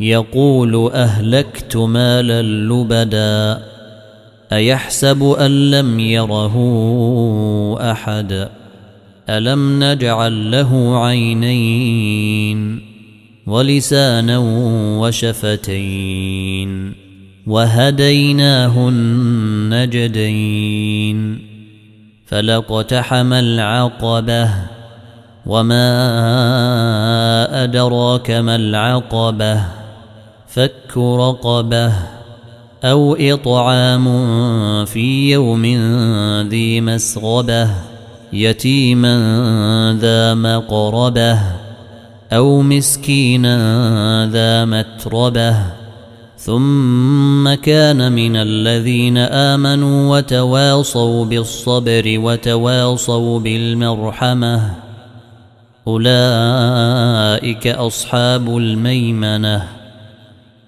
يقول أهلكت مالا لبدا أيحسب أن لم يره أحد؟ ألم نجعل له عينين ولسانا وشفتين؟ وهديناه النجدين فلقتحم العقبة وما أدراك ما العقبة؟ فك رقبه أو إطعام في يوم ذي مسغبة يتيما ذا مقربة أو مسكينا ذا متربة. ثم كان من الذين آمنوا وتواصوا بالصبر وتواصوا بالمرحمة. أولئك أصحاب الميمنة.